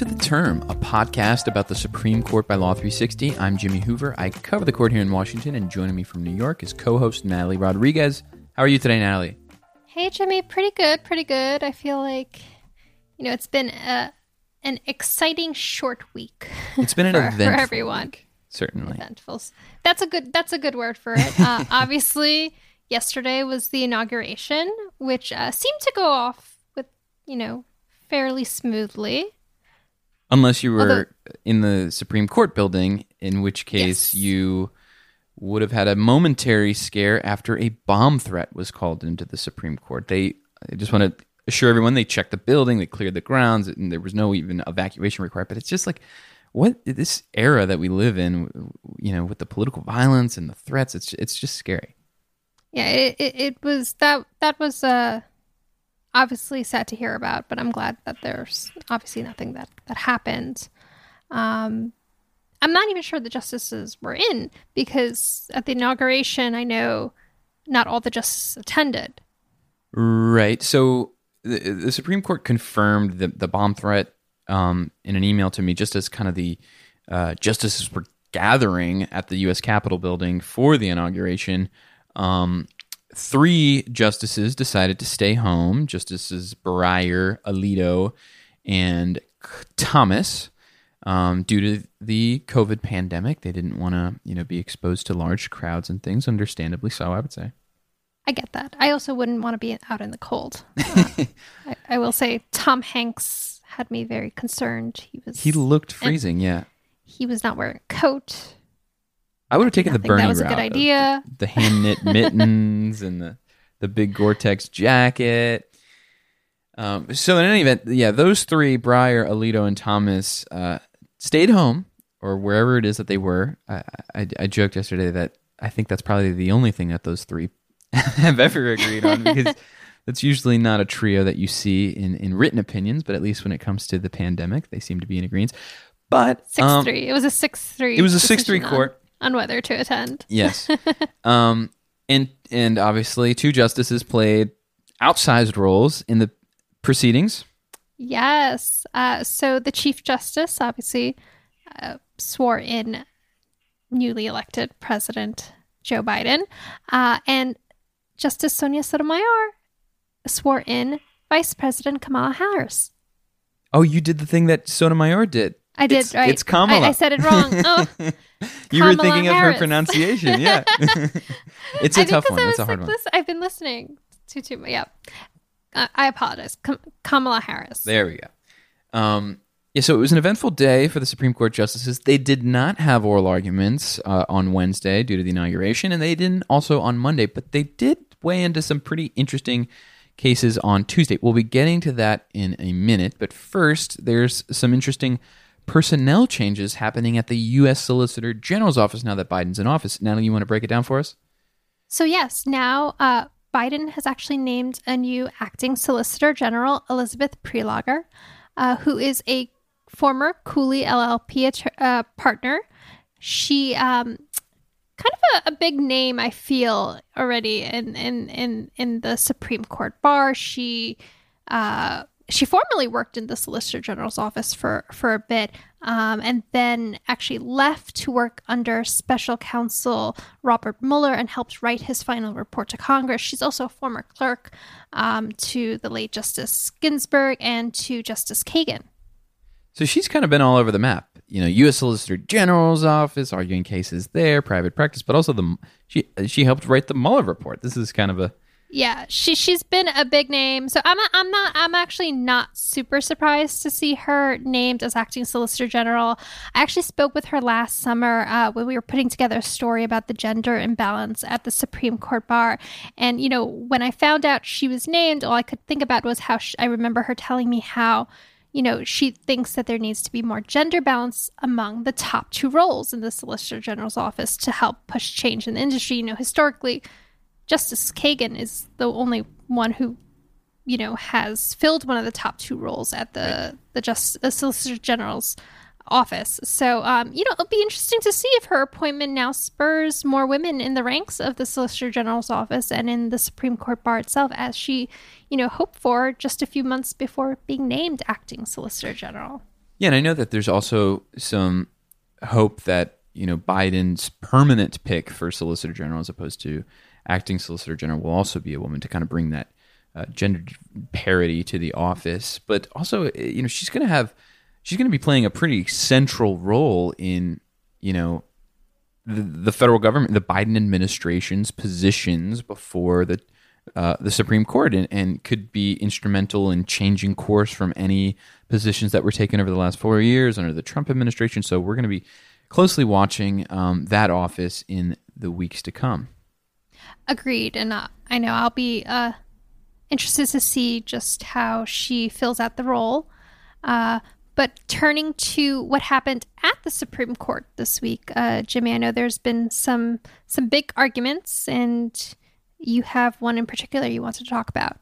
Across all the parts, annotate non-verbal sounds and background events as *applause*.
To The Term, a podcast about the Supreme Court by Law 360. I'm Jimmy Hoover. I cover the court here in Washington, and joining me from New York is co host Natalie Rodriguez. How are you today, Natalie? Hey, Jimmy. Pretty good, pretty good. I feel like, you know, it's been a, an exciting short week. It's been an *laughs* for, event for everyone. Week, certainly. Eventful. That's a good. That's a good word for it. Uh, *laughs* obviously, yesterday was the inauguration, which uh, seemed to go off with you know fairly smoothly. Unless you were Although- in the Supreme Court building, in which case Yes. you would have had a momentary scare after a bomb threat was called into the Supreme Court. They I just want to assure everyone they checked the building, they cleared the grounds, and there was no even evacuation required. But it's just like what this era that we live in, you know, with the political violence and the threats. It's it's just scary. Yeah, it, it, it was that that was uh obviously sad to hear about, but I'm glad that there's obviously nothing that that happened. Um, I'm not even sure the justices were in because at the inauguration, I know not all the justices attended. Right. So the, the Supreme Court confirmed the, the bomb threat um, in an email to me just as kind of the uh, justices were gathering at the U.S. Capitol building for the inauguration. Um, three justices decided to stay home Justices Breyer, Alito, and Thomas. Um, due to the COVID pandemic, they didn't want to, you know, be exposed to large crowds and things. Understandably so, I would say. I get that. I also wouldn't want to be out in the cold. Uh, *laughs* I, I will say Tom Hanks had me very concerned. He was He looked freezing. yeah, he was not wearing a coat. I would have taken the Bernie that was a route. good idea. The, the hand knit *laughs* mittens and the the big Gore-Tex jacket. Um, so in any event, yeah, those three, Breyer, Alito, and Thomas, uh, stayed home or wherever it is that they were. I, I, I joked yesterday that I think that's probably the only thing that those three *laughs* have ever agreed on because *laughs* that's usually not a trio that you see in, in written opinions, but at least when it comes to the pandemic, they seem to be in agreement. But Six um, three. It was a six three. it was a 6-3 court. On, whether to attend. Yes. *laughs* um, and and obviously, two justices played outsized roles in the proceedings. Yes. Uh, so the chief justice obviously uh, swore in newly elected President Joe Biden, uh, and Justice Sonia Sotomayor swore in Vice President Kamala Harris. Oh, you did the thing that Sotomayor did. I did It's- right. it's Kamala. I, I said it wrong. *laughs* Oh, you were Kamala thinking of her pronunciation. Yeah. *laughs* *laughs* it's a I tough one. It's a hard like, one. listen- I've been listening to too. Yeah, uh, I apologize. Kam- Kamala Harris. There we go. Um, yeah, so it was an eventful day for the Supreme Court justices. They did not have oral arguments uh, on Wednesday due to the inauguration, and they didn't also on Monday, but they did weigh into some pretty interesting cases on Tuesday. We'll be getting to that in a minute, but first, there's some interesting personnel changes happening at the U.S. Solicitor General's office now that Biden's in office. Natalie, you want to break it down for us? So yes, now uh, Biden has actually named a new acting Solicitor General, Elizabeth Prelogar, uh, who is a former Cooley LLP uh, partner. She um, kind of a, a big name, I feel already in in in in the Supreme Court bar. She uh, she formerly worked in the Solicitor General's office for for a bit, um, and then actually left to work under Special Counsel Robert Mueller and helped write his final report to Congress. She's also a former clerk um, to the late Justice Ginsburg and to Justice Kagan. So she's kind of been all over the map. You know, U.S. Solicitor General's office, arguing cases there, private practice, but also the she she helped write the Mueller report. This is kind of a Yeah, she she's been a big name. So I'm I'm not I'm actually not super surprised to see her named as acting solicitor general. I actually spoke with her last summer uh, when we were putting together a story about the gender imbalance at the Supreme Court bar. And you know, when I found out she was named, all I could think about was how sh I remember her telling me how you know, she thinks that there needs to be more gender balance among the top two roles in the Solicitor General's office to help push change in the industry. You know, historically, Justice Kagan is the only one who, you know, has filled one of the top two roles at the the just the Solicitor General's office. So, um, you know, it'll be interesting to see if her appointment now spurs more women in the ranks of the Solicitor General's office and in the Supreme Court bar itself, as she, you know, hoped for just a few months before being named acting Solicitor General. Yeah, and I know that there's also some hope that you know Biden's permanent pick for Solicitor General, as opposed to acting Solicitor General, will also be a woman to kind of bring that uh, gender parity to the office. But also, uh, you know, she's going to have she's going to be playing a pretty central role in you know the, the federal government, the Biden administration's positions before the uh, the Supreme Court, and, and could be instrumental in changing course from any positions that were taken over the last four years under the Trump administration. So we're going to be closely watching um, that office in the weeks to come. Agreed, and uh, I know I'll be uh, interested to see just how she fills out the role. Uh, but turning to what happened at the Supreme Court this week, uh, Jimmy, I know there's been some some big arguments, and you have one in particular you want to talk about.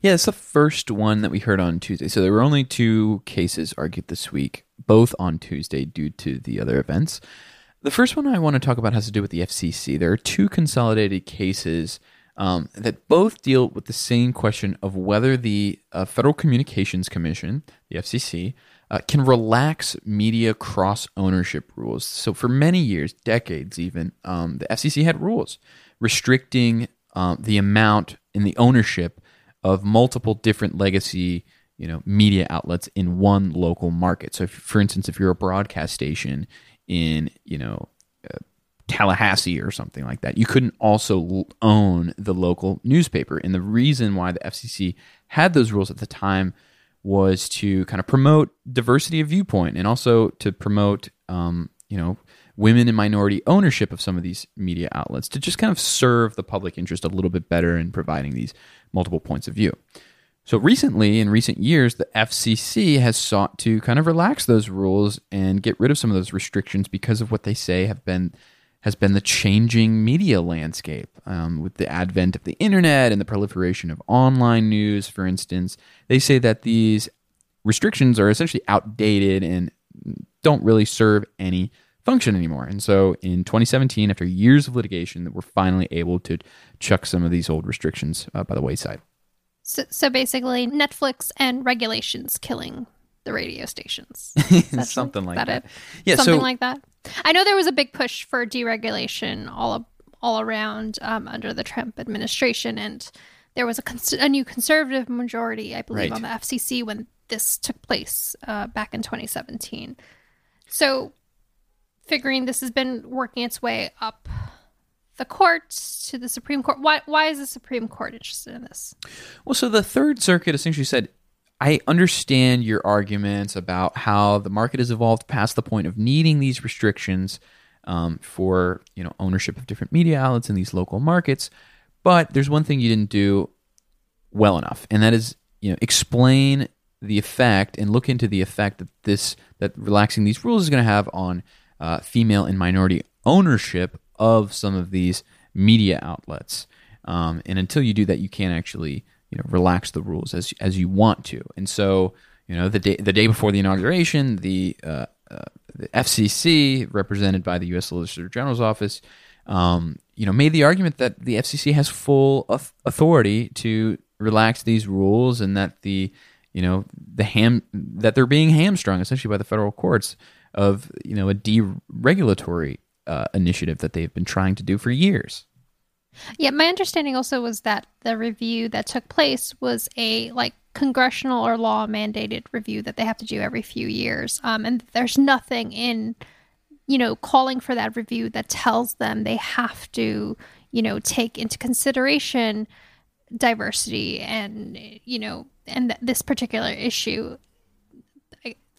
Yeah, it's the first one that we heard on Tuesday. So there were only two cases argued this week, both on Tuesday due to the other events. The first one I want to talk about has to do with the FCC. There are two consolidated cases um, that both deal with the same question of whether the uh, Federal Communications Commission, the FCC, uh, can relax media cross ownership rules. So, for many years, decades even, um, the FCC had rules restricting um, the amount in the ownership of multiple different legacy you know media outlets in one local market so if, for instance if you're a broadcast station in you know uh, Tallahassee or something like that you couldn't also own the local newspaper and the reason why the FCC had those rules at the time was to kind of promote diversity of viewpoint and also to promote um, you know women and minority ownership of some of these media outlets to just kind of serve the public interest a little bit better in providing these multiple points of view. So recently, in recent years, the FCC has sought to kind of relax those rules and get rid of some of those restrictions because of what they say have been has been the changing media landscape um, with the advent of the internet and the proliferation of online news. For instance, they say that these restrictions are essentially outdated and don't really serve any function anymore. And so in 2017, after years of litigation, that we're finally able to chuck some of these old restrictions uh, by the wayside. So, so basically, Netflix and regulations killing the radio stations. *laughs* Something like that. that. Yeah, something so, like that. I know there was a big push for deregulation all all around um, under the Trump administration, and there was a, cons- a new conservative majority, I believe, right. on the FCC when this took place uh, back in 2017. So figuring this has been working its way up the courts to the Supreme Court. Why why is the Supreme Court interested in this? Well, so the Third Circuit essentially said, I understand your arguments about how the market has evolved past the point of needing these restrictions um, for you know ownership of different media outlets in these local markets, but there's one thing you didn't do well enough, and that is you know explain the effect and look into the effect that this that relaxing these rules is going to have on uh, female and minority ownership of some of these media outlets. Um, and until you do that, you can't actually you know relax the rules as as you want to. And so you know the day the day before the inauguration, the uh, uh, the FCC, represented by the U.S. Solicitor General's office, um, you know, made the argument that the FCC has full authority to relax these rules, and that the you know the ham that they're being hamstrung essentially by the federal courts of you know a deregulatory uh, initiative that they've been trying to do for years. Yeah, my understanding also was that the review that took place was a like congressional or law mandated review that they have to do every few years. Um, and there's nothing in, you know, calling for that review that tells them they have to, you know, take into consideration diversity and, you know, and th- this particular issue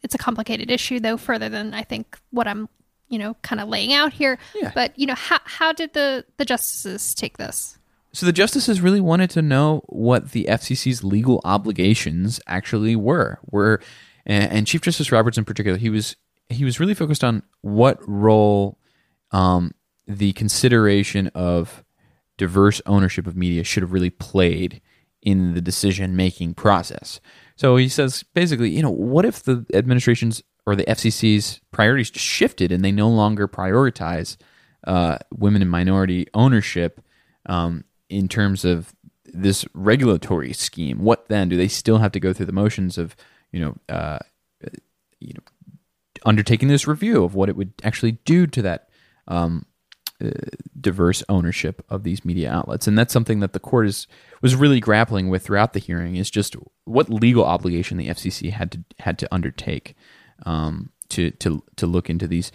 it's a complicated issue though further than I think what I'm you know kind of laying out here. Yeah. But you know how how did the the justices take this? So the justices really wanted to know what the FCC's legal obligations actually were. Were and, and Chief Justice Roberts in particular, he was he was really focused on what role um, the consideration of diverse ownership of media should have really played in the decision making process. So he says basically, you know, what if the administration's or the FCC's priorities shifted and they no longer prioritize uh, women and minority ownership um, in terms of this regulatory scheme? What then? Do they still have to go through the motions of, you know, uh, you know, undertaking this review of what it would actually do to that um, uh, diverse ownership of these media outlets, and that's something that the court is was really grappling with throughout the hearing. Is just what legal obligation the FCC had to had to undertake um, to to to look into these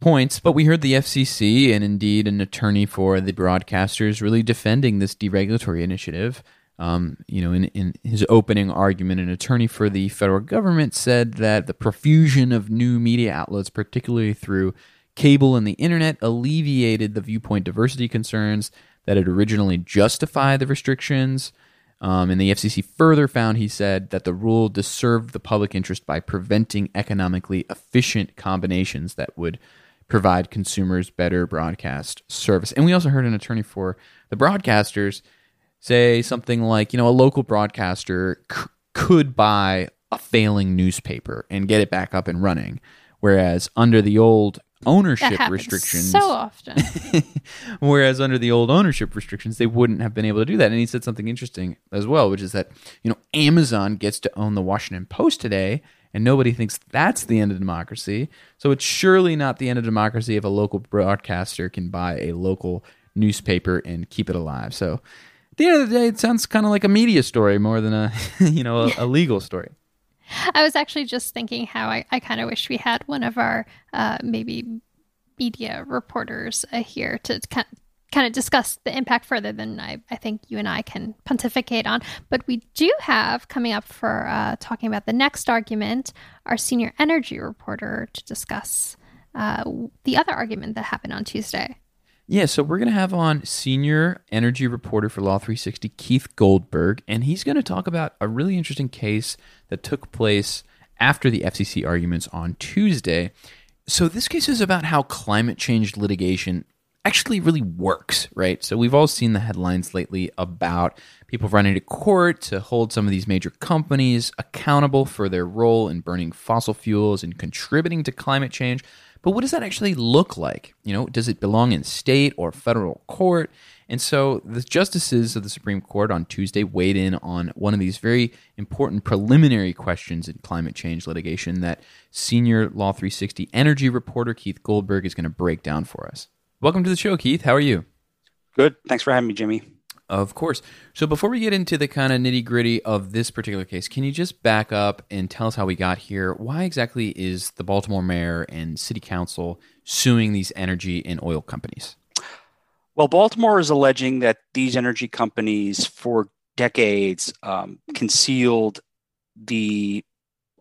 points. But we heard the FCC and indeed an attorney for the broadcasters really defending this deregulatory initiative. Um, you know, in, in his opening argument, an attorney for the federal government said that the profusion of new media outlets, particularly through cable and the internet, alleviated the viewpoint diversity concerns that had originally justified the restrictions. Um, and the FCC further found, he said, that the rule disserved the public interest by preventing economically efficient combinations that would provide consumers better broadcast service. And we also heard an attorney for the broadcasters say something like, you know, a local broadcaster c- could buy a failing newspaper and get it back up and running. Whereas under the old ownership restrictions. so often. *laughs* Whereas under the old ownership restrictions they wouldn't have been able to do that. And he said something interesting as well which is that you know amazon gets to own the washington post today and nobody thinks that's the end of democracy. So it's surely not the end of democracy if a local broadcaster can buy a local newspaper and keep it alive. So at the end of the day it sounds kind of like a media story more than a *laughs* you know a, a *laughs* legal story I was actually just thinking how I, I kind of wish we had one of our uh, maybe media reporters uh, here to kind of, discuss the impact further than I, I think you and I can pontificate on. But we do have coming up for uh, talking about the next argument our senior energy reporter to discuss uh, the other argument that happened on Tuesday. Yeah, so we're going to have on senior energy reporter for Law 360, Keith Goldberg, and he's going to talk about a really interesting case that took place after the FCC arguments on Tuesday. So, this case is about how climate change litigation actually really works, right? So, we've all seen the headlines lately about people running to court to hold some of these major companies accountable for their role in burning fossil fuels and contributing to climate change. But what does that actually look like? You know, does it belong in state or federal court? And so the justices of the Supreme Court on Tuesday weighed in on one of these very important preliminary questions in climate change litigation that senior Law 360 energy reporter Keith Goldberg is going to break down for us. Welcome to the show, Keith. How are you? Good. Thanks for having me, Jimmy. Of course. So before we get into the kind of nitty gritty of this particular case, can you just back up and tell us how we got here? Why exactly is the Baltimore mayor and city council suing these energy and oil companies? Well, Baltimore is alleging that these energy companies for decades um, concealed the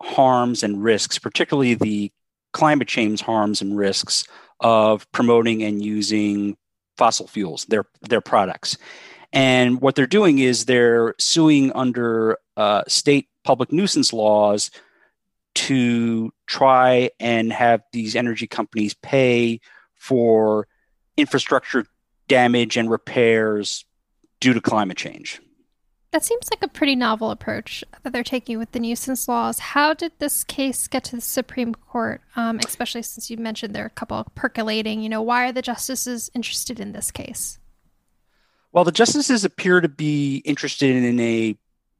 harms and risks, particularly the climate change harms and risks of promoting and using fossil fuels, their their products. And what they're doing is they're suing under uh, state public nuisance laws to try and have these energy companies pay for infrastructure damage and repairs due to climate change. That seems like a pretty novel approach that they're taking with the nuisance laws. How did this case get to the Supreme Court, um, especially since you mentioned there are a couple percolating? You know, why are the justices interested in this case? Well, the justices appear to be interested in a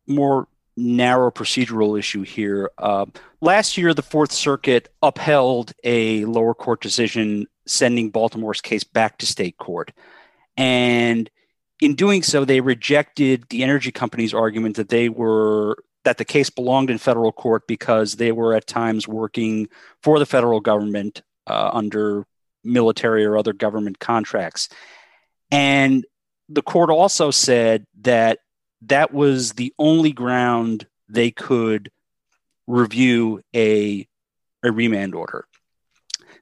more narrow procedural issue here. Uh, last year, the Fourth Circuit upheld a lower court decision sending Baltimore's case back to state court. And in doing so, they rejected the energy company's argument that they were that the case belonged in federal court because they were at times working for the federal government uh, under military or other government contracts. And the court also said that that was the only ground they could review a, a remand order.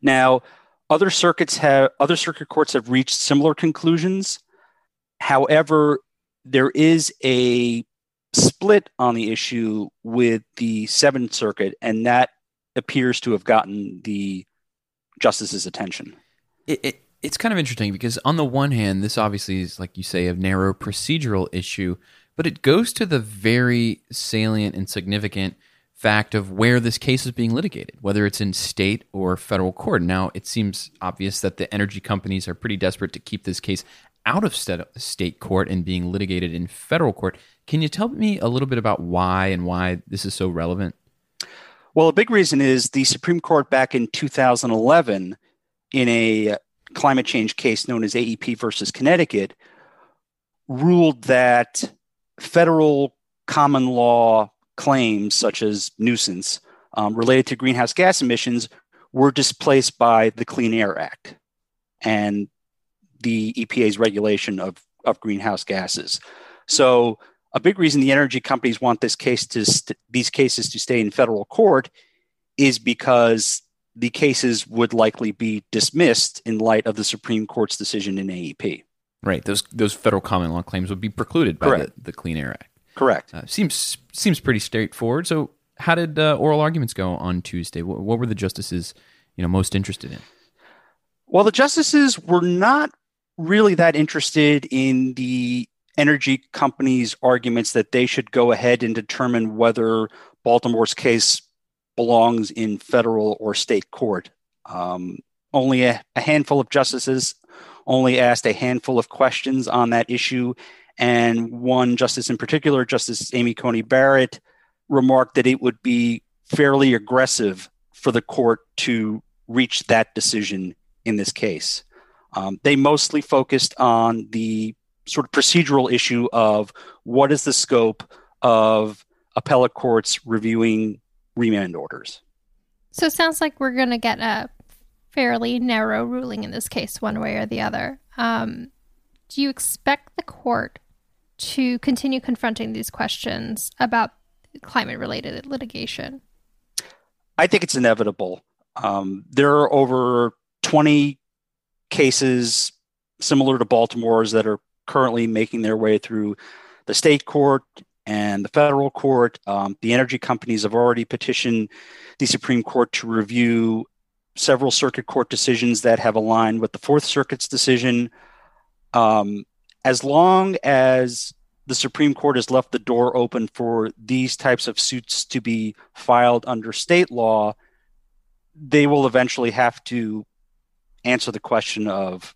Now, other circuits have other circuit courts have reached similar conclusions. However, there is a split on the issue with the Seventh Circuit, and that appears to have gotten the justice's attention. It, it, it's kind of interesting because on the one hand, this obviously is, like you say, a narrow procedural issue, but it goes to the very salient and significant fact of where this case is being litigated, whether it's in state or federal court. Now, it seems obvious that the energy companies are pretty desperate to keep this case out of state court and being litigated in federal court. Can you tell me a little bit about why and why this is so relevant? Well, a big reason is the Supreme Court back in 2011, in a climate change case known as AEP versus Connecticut, ruled that federal common law claims, such as nuisance um, related to greenhouse gas emissions, were displaced by the Clean Air Act and the EPA's regulation of, of greenhouse gases. So, a big reason the energy companies want this case to st- these cases to stay in federal court is because the cases would likely be dismissed in light of the Supreme Court's decision in AEP. Right. Those those federal common law claims would be precluded by the, the, Clean Air Act. Correct. Uh, seems seems pretty straightforward. So, how did uh, oral arguments go on Tuesday? What, what, were the justices, you know, most interested in? Well, the justices were not really that interested in the energy companies' arguments that they should go ahead and determine whether Baltimore's case belongs in federal or state court. Um, only a, a handful of justices only asked a handful of questions on that issue. And one justice in particular, Justice Amy Coney Barrett, remarked that it would be fairly aggressive for the court to reach that decision in this case. Um, they mostly focused on the sort of procedural issue of what is the scope of appellate courts reviewing remand orders. So it sounds like we're going to get a fairly narrow ruling in this case, one way or the other. Um, do you expect the court to continue confronting these questions about climate related litigation? I think it's inevitable. Um, there are over 20 cases similar to Baltimore's that are currently making their way through the state court and the federal court. Um, the energy companies have already petitioned the Supreme Court to review several circuit court decisions that have aligned with the Fourth Circuit's decision. Um, as long as the Supreme Court has left the door open for these types of suits to be filed under state law, they will eventually have to answer the question of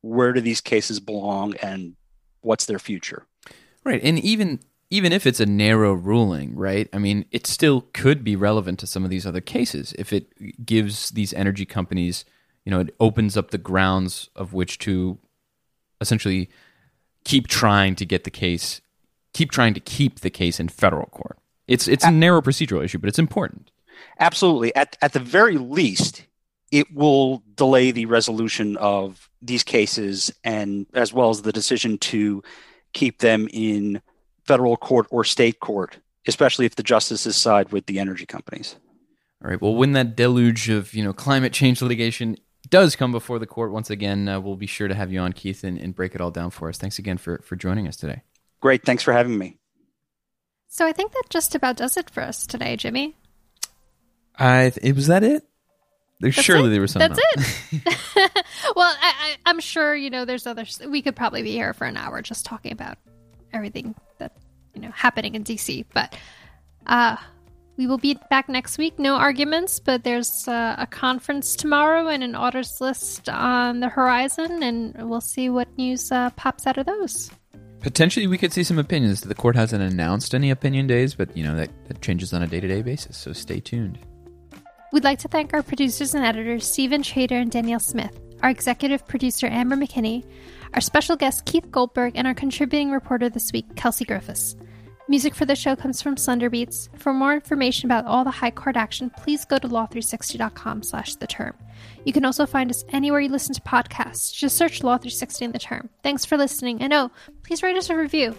where do these cases belong and what's their future. Right. And even even if it's a narrow ruling, right? I mean, it still could be relevant to some of these other cases if it gives these energy companies, you know, it opens up the grounds of which to essentially keep trying to get the case, keep trying to keep the case in federal court. It's it's a narrow procedural issue, but it's important. Absolutely. At at the very least, it will delay the resolution of these cases and as well as the decision to keep them in federal court or state court, especially if the justices side with the energy companies. All right. Well, when that deluge of you know climate change litigation does come before the court once again, uh, we'll be sure to have you on, Keith, and, and break it all down for us. Thanks again for for joining us today. Great. Thanks for having me. So I think that just about does it for us today, Jimmy. I it was that it. There's That's surely it? there was something. That's it. *laughs* well, I, I, I'm sure you know. There's other. We could probably be here for an hour just talking about everything that you know happening in DC. But uh, we will be back next week. No arguments, but there's uh, a conference tomorrow and an orders list on the horizon, and we'll see what news uh, pops out of those. Potentially, we could see some opinions. The court hasn't announced any opinion days, but you know that, that changes on a day to day basis. So stay tuned. We'd like to thank our producers and editors, Stephen Trader and Danielle Smith, our executive producer, Amber McKinney, our special guest, Keith Goldberg, and our contributing reporter this week, Kelsey Griffiths. Music for the show comes from Slender Beats. For more information about all the high court action, please go to law360.com slash the term. You can also find us anywhere you listen to podcasts. Just search Law 360 in the term. Thanks for listening, and oh, please write us a review.